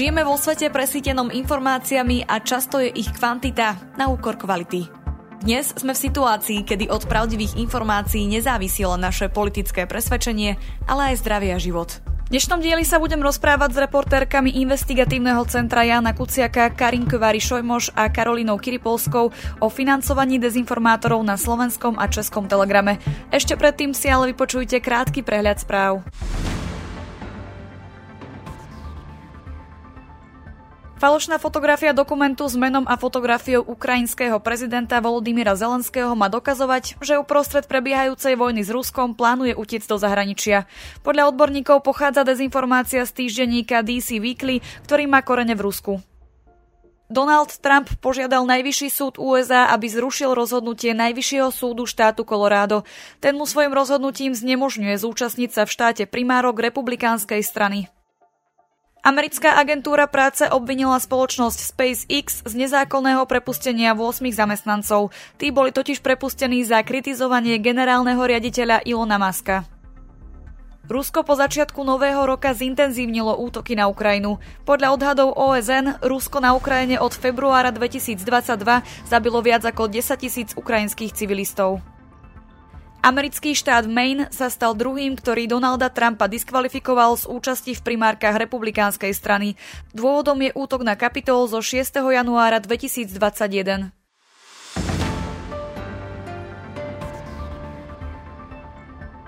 Žijeme vo svete presítenom informáciami a často je ich kvantita na úkor kvality. Dnes sme v situácii, kedy od pravdivých informácií nezávisí len naše politické presvedčenie, ale aj zdravie a život. V dnešnom dieli sa budem rozprávať s reportérkami investigatívneho centra Jana Kuciaka, Karin Kvary Šojmoš a Karolinou Kiripolskou o financovaní dezinformátorov na slovenskom a českom telegrame. Ešte predtým si ale vypočujte krátky prehľad správ. Falošná fotografia dokumentu s menom a fotografiou ukrajinského prezidenta Volodymyra Zelenského má dokazovať, že uprostred prebiehajúcej vojny s Ruskom plánuje utiec do zahraničia. Podľa odborníkov pochádza dezinformácia z týždenníka DC Weekly, ktorý má korene v Rusku. Donald Trump požiadal Najvyšší súd USA, aby zrušil rozhodnutie Najvyššieho súdu štátu Colorado. Ten mu svojim rozhodnutím znemožňuje zúčastniť sa v štáte primárok republikánskej strany. Americká agentúra práce obvinila spoločnosť SpaceX z nezákonného prepustenia 8 zamestnancov. Tí boli totiž prepustení za kritizovanie generálneho riaditeľa Ilona Maska. Rusko po začiatku nového roka zintenzívnilo útoky na Ukrajinu. Podľa odhadov OSN Rusko na Ukrajine od februára 2022 zabilo viac ako 10 tisíc ukrajinských civilistov. Americký štát Maine sa stal druhým, ktorý Donalda Trumpa diskvalifikoval z účasti v primárkach republikánskej strany. Dôvodom je útok na kapitol zo 6. januára 2021.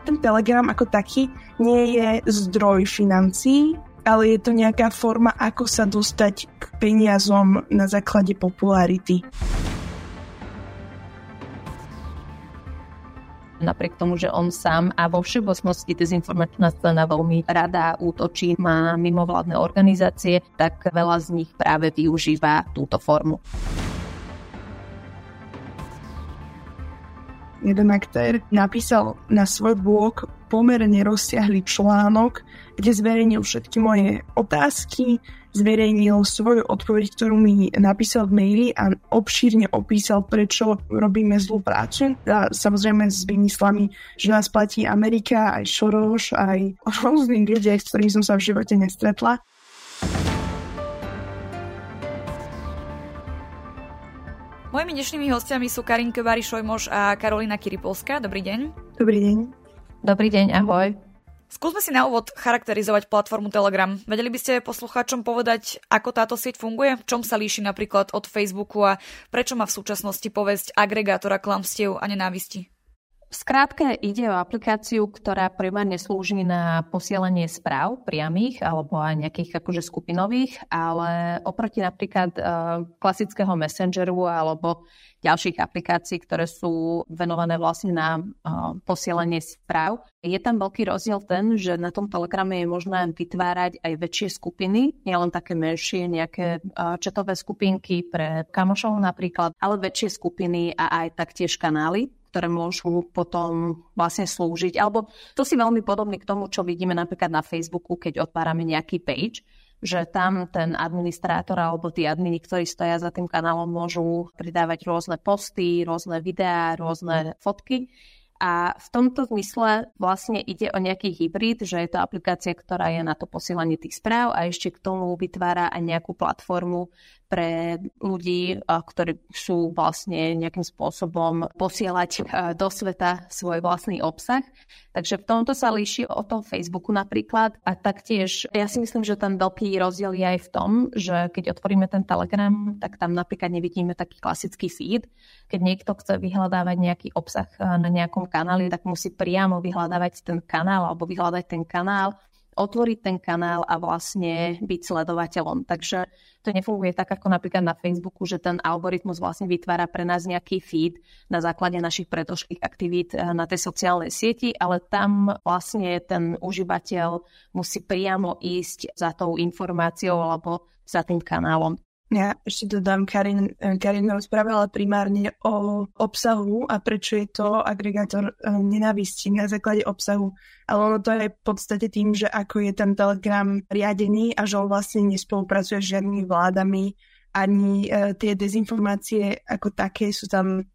Ten Telegram ako taký nie je zdroj financií, ale je to nejaká forma, ako sa dostať k peniazom na základe popularity. Napriek tomu, že on sám a vo všeobecnosti dezinformačná scéna veľmi rada útočí na mimovládne organizácie, tak veľa z nich práve využíva túto formu. jeden aktér napísal na svoj blog pomerne rozsiahly článok, kde zverejnil všetky moje otázky, zverejnil svoju odpoveď, ktorú mi napísal v maili a obšírne opísal, prečo robíme zlú prácu. A samozrejme s vymyslami, že nás platí Amerika, aj Soros, aj rôznych ľudia, s ktorými som sa v živote nestretla. Mojimi dnešnými hostiami sú Karin Kvary Šojmoš a Karolina Kiripolská. Dobrý deň. Dobrý deň. Dobrý deň, ahoj. Skúsme si na úvod charakterizovať platformu Telegram. Vedeli by ste poslucháčom povedať, ako táto sieť funguje? V čom sa líši napríklad od Facebooku a prečo má v súčasnosti povesť agregátora klamstiev a nenávisti? Skrátke ide o aplikáciu, ktorá primárne slúži na posielanie správ priamých alebo aj nejakých akože skupinových, ale oproti napríklad uh, klasického messengeru alebo ďalších aplikácií, ktoré sú venované vlastne na uh, posielanie správ. Je tam veľký rozdiel ten, že na tom telegrame je možné vytvárať aj väčšie skupiny, nielen také menšie, nejaké uh, četové skupinky pre kamošov napríklad, ale väčšie skupiny a aj taktiež kanály ktoré môžu potom vlastne slúžiť. Alebo to si veľmi podobný k tomu, čo vidíme napríklad na Facebooku, keď otvárame nejaký page, že tam ten administrátor alebo tí admini, ktorí stoja za tým kanálom, môžu pridávať rôzne posty, rôzne videá, rôzne fotky a v tomto zmysle vlastne ide o nejaký hybrid, že je to aplikácia, ktorá je na to posielanie tých správ a ešte k tomu vytvára aj nejakú platformu pre ľudí, ktorí sú vlastne nejakým spôsobom posielať do sveta svoj vlastný obsah. Takže v tomto sa líši od toho Facebooku napríklad a taktiež ja si myslím, že ten veľký rozdiel je aj v tom, že keď otvoríme ten Telegram, tak tam napríklad nevidíme taký klasický feed. Keď niekto chce vyhľadávať nejaký obsah na nejakom kanáli, tak musí priamo vyhľadávať ten kanál alebo vyhľadať ten kanál, otvoriť ten kanál a vlastne byť sledovateľom. Takže to nefunguje tak ako napríklad na Facebooku, že ten algoritmus vlastne vytvára pre nás nejaký feed na základe našich predošlých aktivít eh, na tej sociálnej sieti, ale tam vlastne ten užívateľ musí priamo ísť za tou informáciou alebo za tým kanálom. Ja ešte dodám, Karin, Karin rozprávala primárne o obsahu a prečo je to agregátor e, nenávisti na základe obsahu. Ale ono to je v podstate tým, že ako je ten Telegram riadený a že on vlastne nespolupracuje s žiadnymi vládami, ani e, tie dezinformácie ako také sú tam,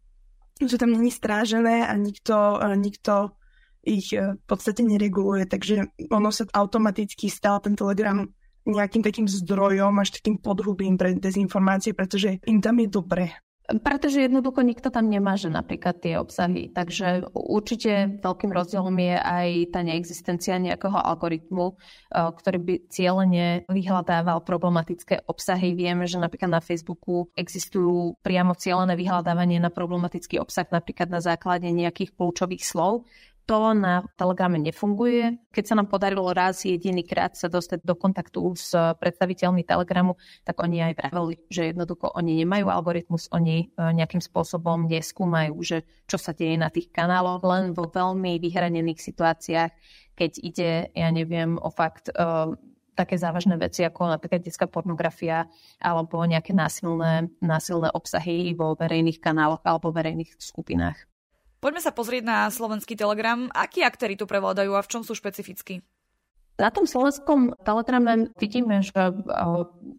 sú tam není strážené a nikto, e, nikto ich v podstate nereguluje, takže ono sa automaticky stal ten Telegram nejakým takým zdrojom, až takým podhubím pre dezinformácie, pretože im tam je dobre. Pretože jednoducho nikto tam nemá, že napríklad tie obsahy. Takže určite veľkým rozdielom je aj tá neexistencia nejakého algoritmu, eh, ktorý by cieľene vyhľadával problematické obsahy. Vieme, že napríklad na Facebooku existujú priamo cieľené vyhľadávanie na problematický obsah, napríklad na základe nejakých kľúčových slov, to na Telegrame nefunguje. Keď sa nám podarilo raz jediný krát sa dostať do kontaktu s predstaviteľmi Telegramu, tak oni aj pravili, že jednoducho oni nemajú algoritmus, oni e, nejakým spôsobom neskúmajú, že čo sa deje na tých kanáloch, len vo veľmi vyhranených situáciách, keď ide, ja neviem, o fakt e, také závažné veci ako napríklad detská pornografia alebo nejaké násilné, násilné obsahy vo verejných kanáloch alebo verejných skupinách. Poďme sa pozrieť na slovenský telegram. Akí aktéry tu prevládajú a v čom sú špecifickí? Na tom slovenskom telegrame vidíme, že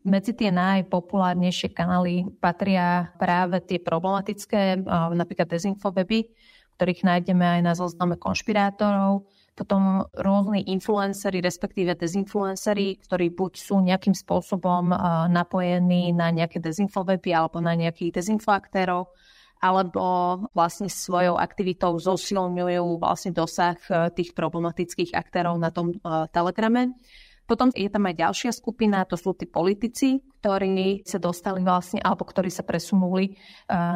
medzi tie najpopulárnejšie kanály patria práve tie problematické, napríklad dezinfoweby, ktorých nájdeme aj na zozname konšpirátorov, potom rôzni influencery, respektíve dezinfluencery, ktorí buď sú nejakým spôsobom napojení na nejaké dezinfoweby alebo na nejakých dezinfoaktérov, alebo vlastne svojou aktivitou zosilňujú vlastne dosah e, tých problematických aktérov na tom e, telegrame. Potom je tam aj ďalšia skupina, to sú tí politici, ktorí sa dostali vlastne, alebo ktorí sa presunuli e,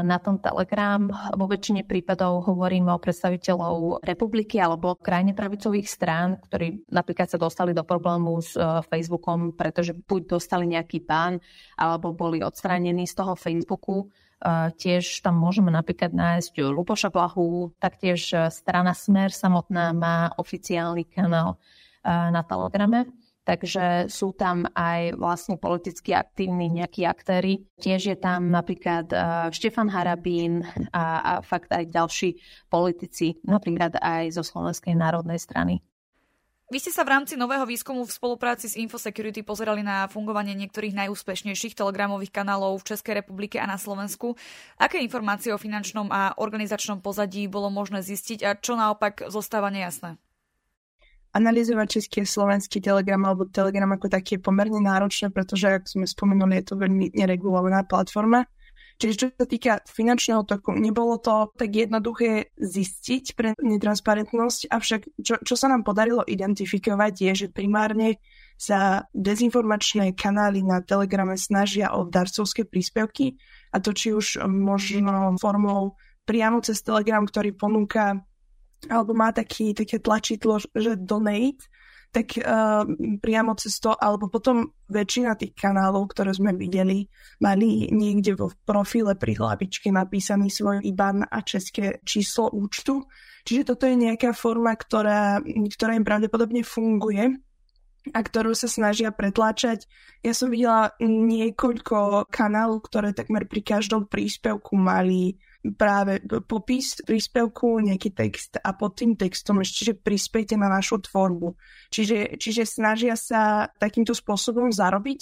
na tom Telegram. Vo väčšine prípadov hovoríme o predstaviteľov republiky alebo krajne pravicových strán, ktorí napríklad sa dostali do problému s Facebookom, pretože buď dostali nejaký bán, alebo boli odstránení z toho Facebooku Tiež tam môžeme napríklad nájsť Lupoša Blahu, taktiež e, strana Smer samotná má oficiálny kanál e, na Telegrame. Takže sú tam aj vlastne politicky aktívni nejakí aktéry. Tiež je tam napríklad e, Štefan Harabín a, a fakt aj ďalší politici, napríklad aj zo Slovenskej národnej strany. Vy ste sa v rámci nového výskumu v spolupráci s Infosecurity pozerali na fungovanie niektorých najúspešnejších telegramových kanálov v Českej republike a na Slovensku. Aké informácie o finančnom a organizačnom pozadí bolo možné zistiť a čo naopak zostáva nejasné? Analyzovať český a slovenský telegram alebo telegram ako taký je pomerne náročné, pretože, ako sme spomenuli, je to veľmi neregulovaná platforma Čiže čo sa týka finančného toku, nebolo to tak jednoduché zistiť pre netransparentnosť, avšak čo, čo sa nám podarilo identifikovať je, že primárne sa dezinformačné kanály na Telegrame snažia o darcovské príspevky a to či už možno formou priamo cez Telegram, ktorý ponúka alebo má taký, také tlačidlo, že donate, tak uh, priamo cez to, alebo potom väčšina tých kanálov, ktoré sme videli, mali niekde vo profile pri hlavičke napísaný svoj IBAN a české číslo účtu. Čiže toto je nejaká forma, ktorá, ktorá im pravdepodobne funguje a ktorú sa snažia pretláčať. Ja som videla niekoľko kanálov, ktoré takmer pri každom príspevku mali práve popis príspevku, nejaký text a pod tým textom ešte, že prispiejte na našu tvorbu. Čiže, čiže snažia sa takýmto spôsobom zarobiť,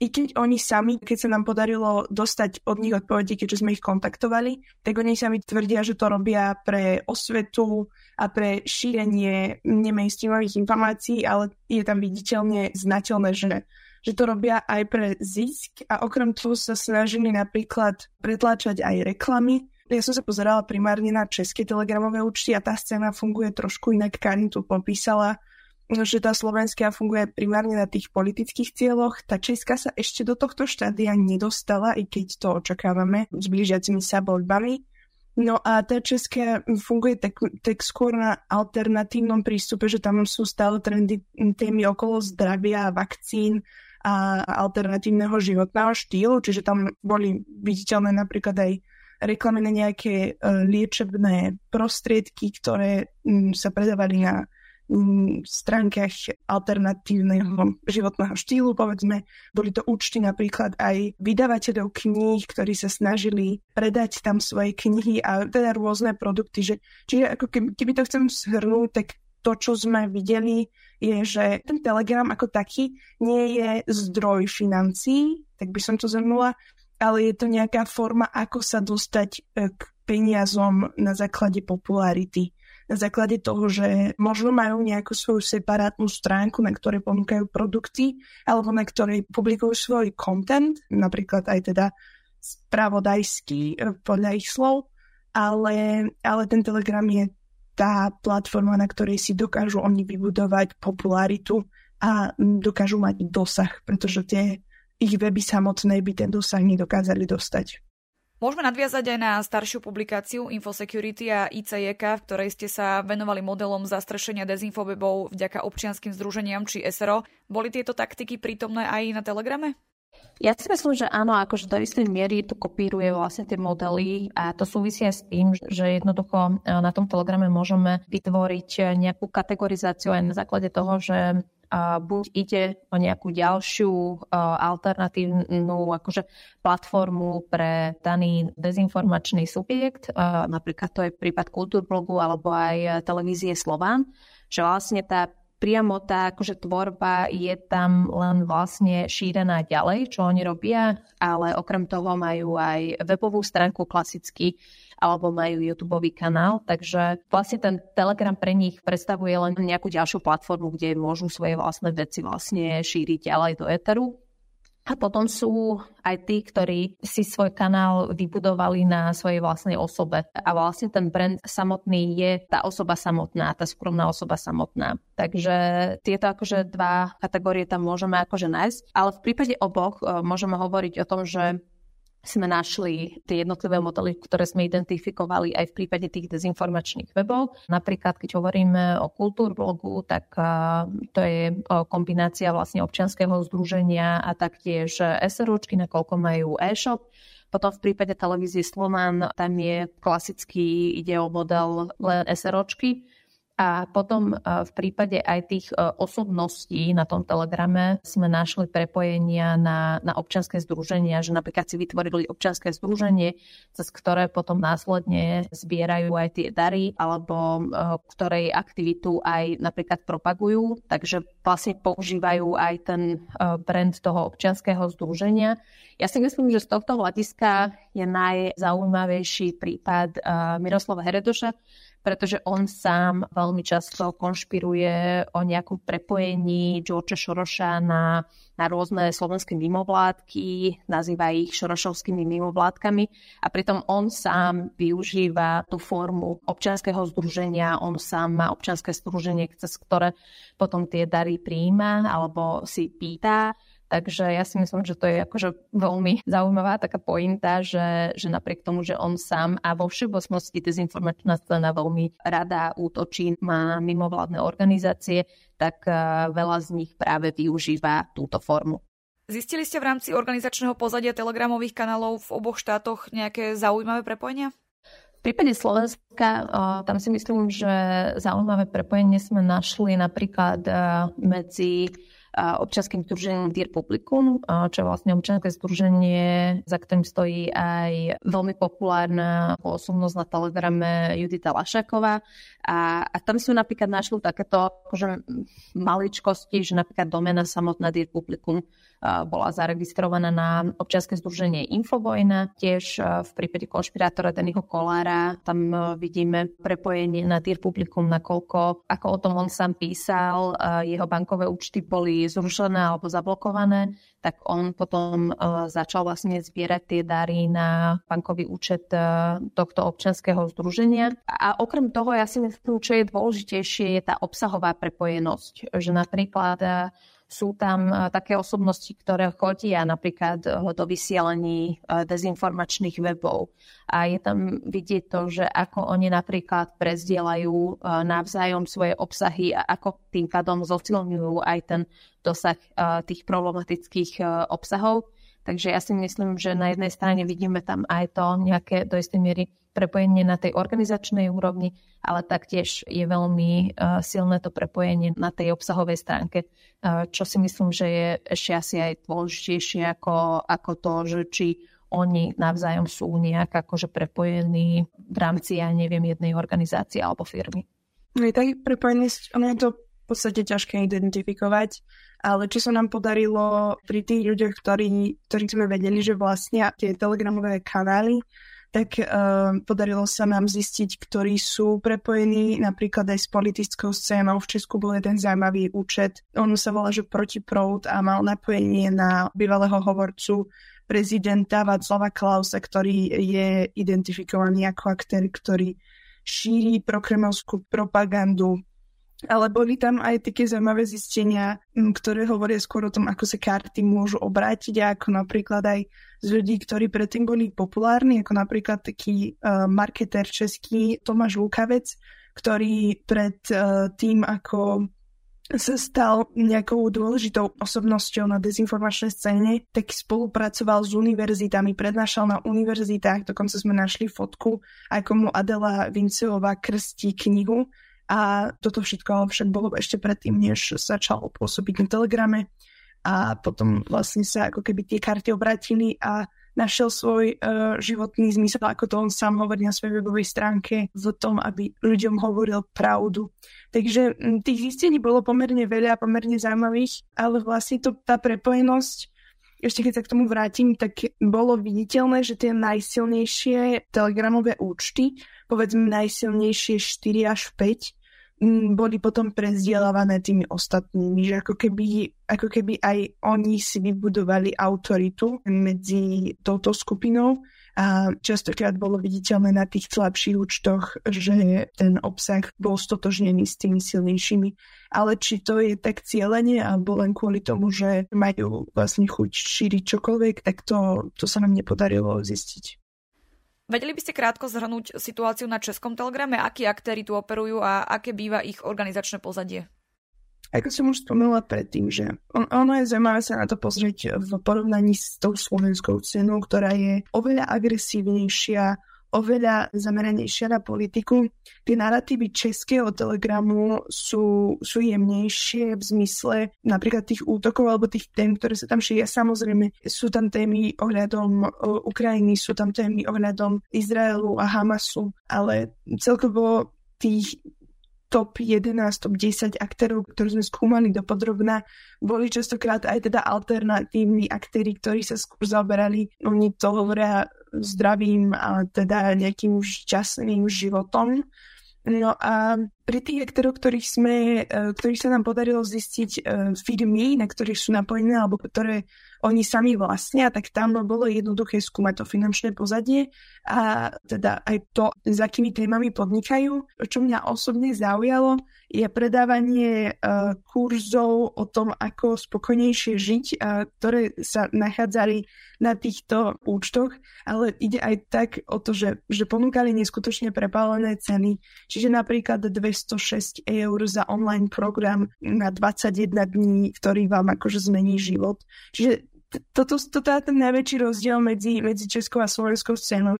i keď oni sami, keď sa nám podarilo dostať od nich odpovede, keďže sme ich kontaktovali, tak oni sami tvrdia, že to robia pre osvetu a pre šírenie nemainstreamových informácií, ale je tam viditeľne znateľné, že že to robia aj pre zisk a okrem toho sa snažili napríklad pretláčať aj reklamy. Ja som sa pozerala primárne na české telegramové účty a tá scéna funguje trošku inak. Karin tu popísala, že tá slovenská funguje primárne na tých politických cieľoch. Tá česká sa ešte do tohto štádia nedostala, i keď to očakávame s blížiacimi sa voľbami. No a tá česká funguje tak, tak skôr na alternatívnom prístupe, že tam sú stále trendy témy okolo zdravia, vakcín, a alternatívneho životného štýlu, čiže tam boli viditeľné napríklad aj reklamy na nejaké uh, liečebné prostriedky, ktoré um, sa predávali na um, stránkach alternatívneho životného štýlu, povedzme. Boli to účty napríklad aj vydavateľov kníh, ktorí sa snažili predať tam svoje knihy a teda rôzne produkty. Že, čiže ako keby, keby to chcem shrnúť, tak to, čo sme videli, je, že ten Telegram ako taký nie je zdroj financií, tak by som to zhrnula, ale je to nejaká forma, ako sa dostať e, k peniazom na základe popularity. na základe toho, že možno majú nejakú svoju separátnu stránku, na ktorej ponúkajú produkty, alebo na ktorej publikujú svoj content, napríklad aj teda spravodajský e, podľa ich slov, ale, ale ten Telegram je tá platforma, na ktorej si dokážu oni vybudovať popularitu a dokážu mať dosah, pretože tie ich weby samotné by ten dosah nedokázali dostať. Môžeme nadviazať aj na staršiu publikáciu Infosecurity a ICJK, v ktorej ste sa venovali modelom zastrešenia dezinfobebov vďaka občianským združeniam či SRO. Boli tieto taktiky prítomné aj na Telegrame? Ja si myslím, že áno, akože do istej miery to kopíruje vlastne tie modely a to súvisia s tým, že jednoducho e, na tom telegrame môžeme vytvoriť nejakú kategorizáciu aj na základe toho, že buď ide o nejakú ďalšiu alternatívnu akože platformu pre daný dezinformačný subjekt, napríklad to je prípad Kultúrblogu alebo aj televízie Slován, že vlastne tá priamo tá akože tvorba je tam len vlastne šírená ďalej, čo oni robia, ale okrem toho majú aj webovú stránku klasicky, alebo majú YouTube kanál, takže vlastne ten Telegram pre nich predstavuje len nejakú ďalšiu platformu, kde môžu svoje vlastné veci vlastne šíriť ďalej do Eteru. A potom sú aj tí, ktorí si svoj kanál vybudovali na svojej vlastnej osobe. A vlastne ten brand samotný je tá osoba samotná, tá súkromná osoba samotná. Takže tieto akože dva kategórie tam môžeme akože nájsť. Ale v prípade oboch e, môžeme hovoriť o tom, že sme našli tie jednotlivé modely, ktoré sme identifikovali aj v prípade tých dezinformačných webov. Napríklad, keď hovoríme o kultúrblogu, tak to je kombinácia vlastne občianského združenia a taktiež SROčky, nakoľko majú e-shop. Potom v prípade televízie Slovan tam je klasický, ide o model len SROčky, a potom e, v prípade aj tých e, osobností na tom telegrame sme našli prepojenia na, na občianske združenia, že napríklad si vytvorili občianske združenie, cez ktoré potom následne zbierajú aj tie dary, alebo e, ktorej aktivitu aj napríklad propagujú. Takže vlastne používajú aj ten brand toho občianského združenia. Ja si myslím, že z tohto hľadiska je najzaujímavejší prípad Miroslava Heredoša, pretože on sám veľmi často konšpiruje o nejakom prepojení George Šoroša na, na rôzne slovenské mimovládky, nazýva ich šorošovskými mimovládkami a pritom on sám využíva tú formu občianského združenia, on sám má občianské združenie, cez ktoré potom tie dary príjma alebo si pýta Takže ja si myslím, že to je akože veľmi zaujímavá taká pointa, že, že napriek tomu, že on sám a vo všeobecnosti dezinformačná scéna veľmi rada útočí na mimovládne organizácie, tak eh, veľa z nich práve využíva túto formu. Zistili ste v rámci organizačného pozadia telegramových kanálov v oboch štátoch nejaké zaujímavé prepojenia? V prípade Slovenska, eh, tam si myslím, že zaujímavé prepojenie sme našli napríklad eh, medzi občanským združením Dear Publikum, čo je vlastne občanské združenie, za ktorým stojí aj veľmi populárna osobnosť na Telegrame Judita Lašaková. A, a tam sme napríklad našli takéto akože, maličkosti, že napríklad domena samotná Dear Publikum bola zaregistrovaná na občianske združenie Infovojna. Tiež v prípade konšpirátora Daniho Kolára tam vidíme prepojenie na Dear Publikum, nakoľko, ako o tom on sám písal, jeho bankové účty boli zrušené alebo zablokované, tak on potom začal vlastne zbierať tie dary na bankový účet tohto občianského združenia. A okrem toho, ja si myslím, čo je dôležitejšie, je tá obsahová prepojenosť. Že napríklad sú tam e, také osobnosti, ktoré chodia napríklad e, do vysielaní e, dezinformačných webov. A je tam vidieť to, že ako oni napríklad prezdielajú navzájom svoje obsahy a ako tým pádom zosilňujú aj ten dosah tých problematických obsahov. Takže ja si myslím, že na jednej strane vidíme tam aj to nejaké do istej miery prepojenie na tej organizačnej úrovni, ale taktiež je veľmi uh, silné to prepojenie na tej obsahovej stránke, uh, čo si myslím, že je ešte asi aj dôležitejšie ako, ako to, že či oni navzájom sú nejak akože prepojení v rámci, ja neviem, jednej organizácie alebo firmy. No je tak prepojenosť, ono je to v podstate ťažké identifikovať, ale čo sa nám podarilo pri tých ľuďoch, ktorí, ktorí sme vedeli, že vlastne tie telegramové kanály tak uh, podarilo sa nám zistiť, ktorí sú prepojení napríklad aj s politickou scénou. V Česku bol jeden zaujímavý účet. On sa volá, že protiprout a mal napojenie na bývalého hovorcu prezidenta Václava Klausa, ktorý je identifikovaný ako aktér, ktorý šíri prokremovskú propagandu ale boli tam aj také zaujímavé zistenia, ktoré hovoria skôr o tom, ako sa karty môžu obrátiť ako napríklad aj z ľudí, ktorí predtým boli populárni, ako napríklad taký uh, marketer český Tomáš Lukavec, ktorý pred uh, tým, ako sa stal nejakou dôležitou osobnosťou na dezinformačnej scéne, tak spolupracoval s univerzitami, prednášal na univerzitách, dokonca sme našli fotku, ako mu Adela Vinceová krstí knihu a toto všetko však bolo ešte predtým, než začal pôsobiť na Telegrame a potom vlastne sa ako keby tie karty obratili a našiel svoj uh, životný zmysel, ako to on sám hovorí na svojej webovej stránke, v tom, aby ľuďom hovoril pravdu. Takže tých zistení bolo pomerne veľa, pomerne zaujímavých, ale vlastne to, tá prepojenosť, ešte keď sa k tomu vrátim, tak bolo viditeľné, že tie najsilnejšie telegramové účty, povedzme najsilnejšie 4 až 5, boli potom prezdielavané tými ostatnými, že ako keby, ako keby aj oni si vybudovali autoritu medzi touto skupinou a častokrát bolo viditeľné na tých slabších účtoch, že ten obsah bol stotožnený s tými silnejšími. Ale či to je tak cieľenie alebo len kvôli tomu, že majú vlastne chuť šíriť čokoľvek, tak to, to sa nám nepodarilo zistiť. Vedeli by ste krátko zhrnúť situáciu na Českom telegrame, akí aktéry tu operujú a aké býva ich organizačné pozadie? Ako som už spomenula predtým, že on, ono je zaujímavé sa na to pozrieť v porovnaní s tou slovenskou cenou, ktorá je oveľa agresívnejšia, oveľa zameranejšia na politiku. Tie narratívy českého telegramu sú, sú jemnejšie v zmysle napríklad tých útokov alebo tých tém, ktoré sa tam šíria. Samozrejme, sú tam témy ohľadom Ukrajiny, sú tam témy ohľadom Izraelu a Hamasu, ale celkovo tých top 11, top 10 aktérov, ktorú sme skúmali do podrobna, boli častokrát aj teda alternatívni aktéry, ktorí sa skôr zaoberali, oni to hovoria zdravým a teda nejakým šťastným životom. No a pri tých aktérov, ktorých, sme, e, ktorých sa nám podarilo zistiť e, firmy, na ktorých sú napojené alebo ktoré oni sami vlastnia, tak tam bolo jednoduché skúmať to finančné pozadie a teda aj to, s akými témami podnikajú. Čo mňa osobne zaujalo, je predávanie uh, kurzov o tom, ako spokojnejšie žiť, ktoré sa nachádzali na týchto účtoch, ale ide aj tak o to, že, že ponúkali neskutočne prepálené ceny. Čiže napríklad 206 eur za online program na 21 dní, ktorý vám akože zmení život. Čiže toto, toto je ten najväčší rozdiel medzi, medzi českou a slovenskou scénou.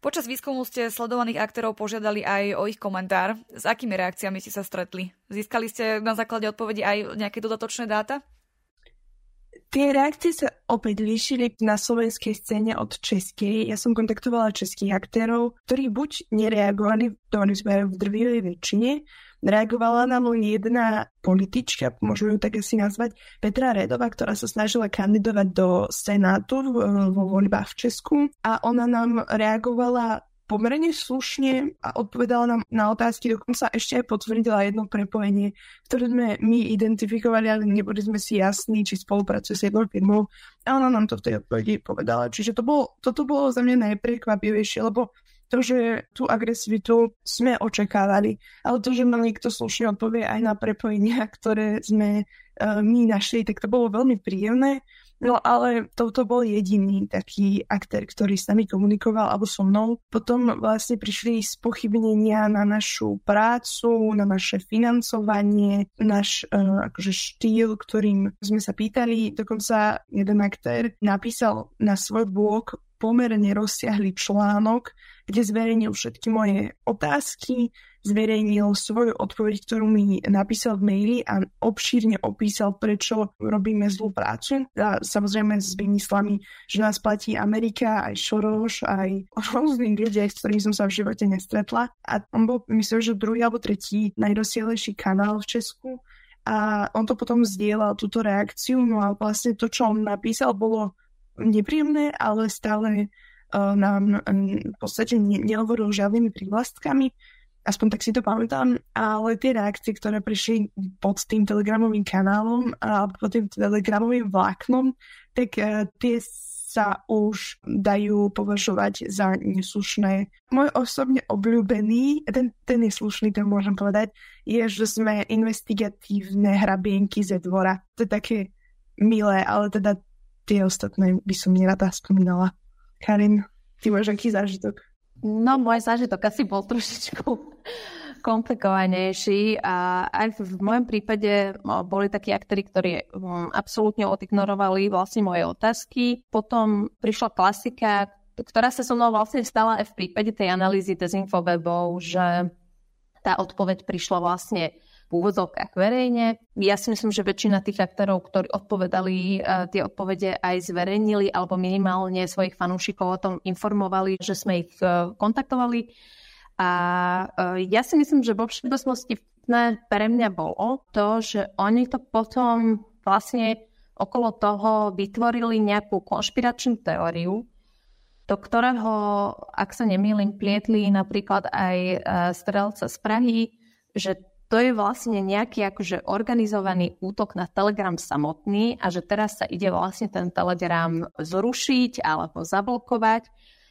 Počas výskumu ste sledovaných aktérov požiadali aj o ich komentár. S akými reakciami ste sa stretli? Získali ste na základe odpovedi aj nejaké dodatočné dáta? Tie reakcie sa opäť líšili na slovenskej scéne od českej. Ja som kontaktovala českých aktérov, ktorí buď nereagovali, to sme v drvivej väčšine, reagovala na len jedna politička, môžeme ju tak asi nazvať, Petra Redová, ktorá sa snažila kandidovať do Senátu vo voľbách v Česku a ona nám reagovala pomerne slušne a odpovedala nám na otázky, dokonca ešte aj potvrdila jedno prepojenie, ktoré sme my identifikovali, ale neboli sme si jasní, či spolupracuje s jednou firmou a ona nám to v tej odpovedi povedala. Čiže to bolo, toto bolo za mňa najprekvapivejšie, lebo to, že tú agresivitu sme očakávali, ale to, že ma niekto slušne odpovie aj na prepojenia, ktoré sme uh, my našli, tak to bolo veľmi príjemné. No ale toto bol jediný taký aktér, ktorý s nami komunikoval alebo so mnou. Potom vlastne prišli spochybnenia na našu prácu, na naše financovanie, náš uh, akože štýl, ktorým sme sa pýtali. Dokonca jeden aktér napísal na svoj blog pomerne rozsiahly článok, kde zverejnil všetky moje otázky, zverejnil svoju odpoveď, ktorú mi napísal v maili a obšírne opísal, prečo robíme zlú prácu. A samozrejme s vymyslami, že nás platí Amerika, aj Šoroš, aj rôznych ľudia, s ktorými som sa v živote nestretla. A on bol, myslím, že druhý alebo tretí najrozsiahlejší kanál v Česku a on to potom zdieľal, túto reakciu, no a vlastne to, čo on napísal, bolo nepríjemné, ale stále nám v podstate nehovoril žiadnymi prívlastkami, aspoň tak si to pamätám, ale tie reakcie, ktoré prišli pod tým telegramovým kanálom a pod tým telegramovým vláknom, tak tie sa už dajú považovať za neslušné. Môj osobne obľúbený, ten, ten je slušný, ten môžem povedať, je, že sme investigatívne hrabienky ze dvora. To je také milé, ale teda tie ostatné by som nerada spomínala. Karin, ty máš aký zážitok? No, môj zážitok asi bol trošičku komplikovanejší a aj v mojom prípade boli takí aktéry, ktorí absolútne odignorovali vlastne moje otázky. Potom prišla klasika, ktorá sa so mnou vlastne stala aj v prípade tej analýzy dezinfowebov, že tá odpoveď prišla vlastne úvodzovkách verejne. Ja si myslím, že väčšina tých aktérov, ktorí odpovedali, tie odpovede aj zverejnili alebo minimálne svojich fanúšikov o tom informovali, že sme ich e, kontaktovali. A e, ja si myslím, že vo všeobecnosti pre mňa bolo to, že oni to potom vlastne okolo toho vytvorili nejakú konšpiračnú teóriu, do ktorého, ak sa nemýlim, plietli napríklad aj e, strelca z Prahy, že to je vlastne nejaký akože organizovaný útok na Telegram samotný a že teraz sa ide vlastne ten Telegram zrušiť alebo zablokovať.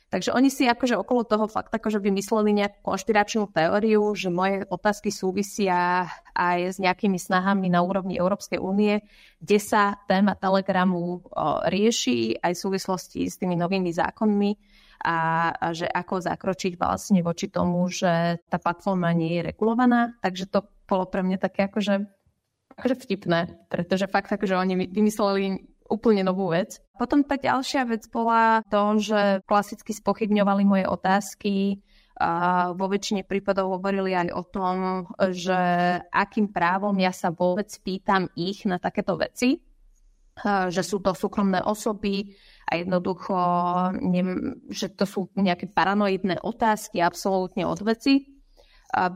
Takže oni si akože okolo toho fakt akože vymysleli nejakú konšpiračnú teóriu, že moje otázky súvisia aj s nejakými snahami na úrovni Európskej únie, kde sa téma Telegramu rieši aj v súvislosti s tými novými zákonmi a, a že ako zakročiť vlastne voči tomu, že tá platforma nie je regulovaná. Takže to bolo pre mňa také akože, akože vtipné, pretože fakt akože oni vymysleli úplne novú vec. Potom tá ďalšia vec bola to, že klasicky spochybňovali moje otázky, a vo väčšine prípadov hovorili aj o tom, že akým právom ja sa vôbec pýtam ich na takéto veci, že sú to súkromné osoby a jednoducho, že to sú nejaké paranoidné otázky absolútne od veci.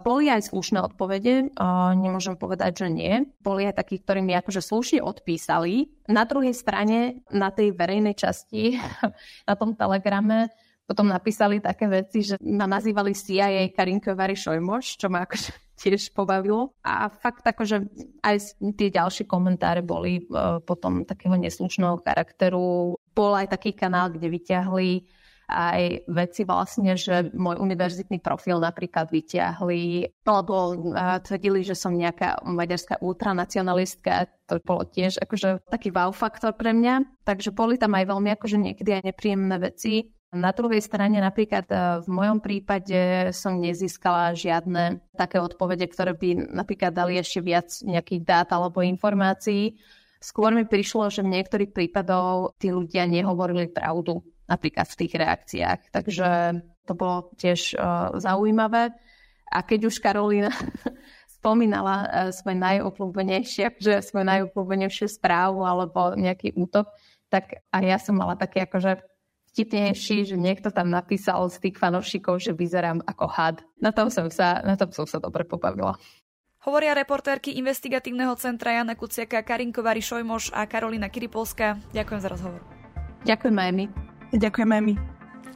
Boli aj slušné odpovede, nemôžem povedať, že nie. Boli aj takí, ktorí mi akože slušne odpísali. Na druhej strane, na tej verejnej časti, na tom telegrame, potom napísali také veci, že ma nazývali CIA Karinko Vary Šojmoš, čo ma akože tiež pobavilo. A fakt akože aj tie ďalšie komentáre boli uh, potom takého neslušného charakteru. Bol aj taký kanál, kde vyťahli aj veci vlastne, že môj univerzitný profil napríklad vyťahli, lebo tvrdili, že som nejaká maďarská ultranacionalistka, to bolo tiež akože taký wow faktor pre mňa, takže boli tam aj veľmi akože niekedy aj nepríjemné veci. Na druhej strane napríklad e, v mojom prípade som nezískala žiadne také odpovede, ktoré by napríklad dali ešte viac nejakých dát alebo informácií. Skôr mi prišlo, že v niektorých prípadoch tí ľudia nehovorili pravdu napríklad v tých reakciách. Takže to bolo tiež uh, zaujímavé. A keď už Karolína spomínala uh, svoje najobľúbenejšie, že svoje najobľúbenejšie správu alebo nejaký útok, tak aj ja som mala také akože vtipnejší, že niekto tam napísal z tých fanúšikov, že vyzerám ako had. Na tom som sa, na tom som sa dobre pobavila. Hovoria reportérky investigatívneho centra Jana Kuciaka, Karinková Šojmoš a Karolina Kiripolská. Ďakujem za rozhovor. Ďakujem aj my. Ďakujeme my.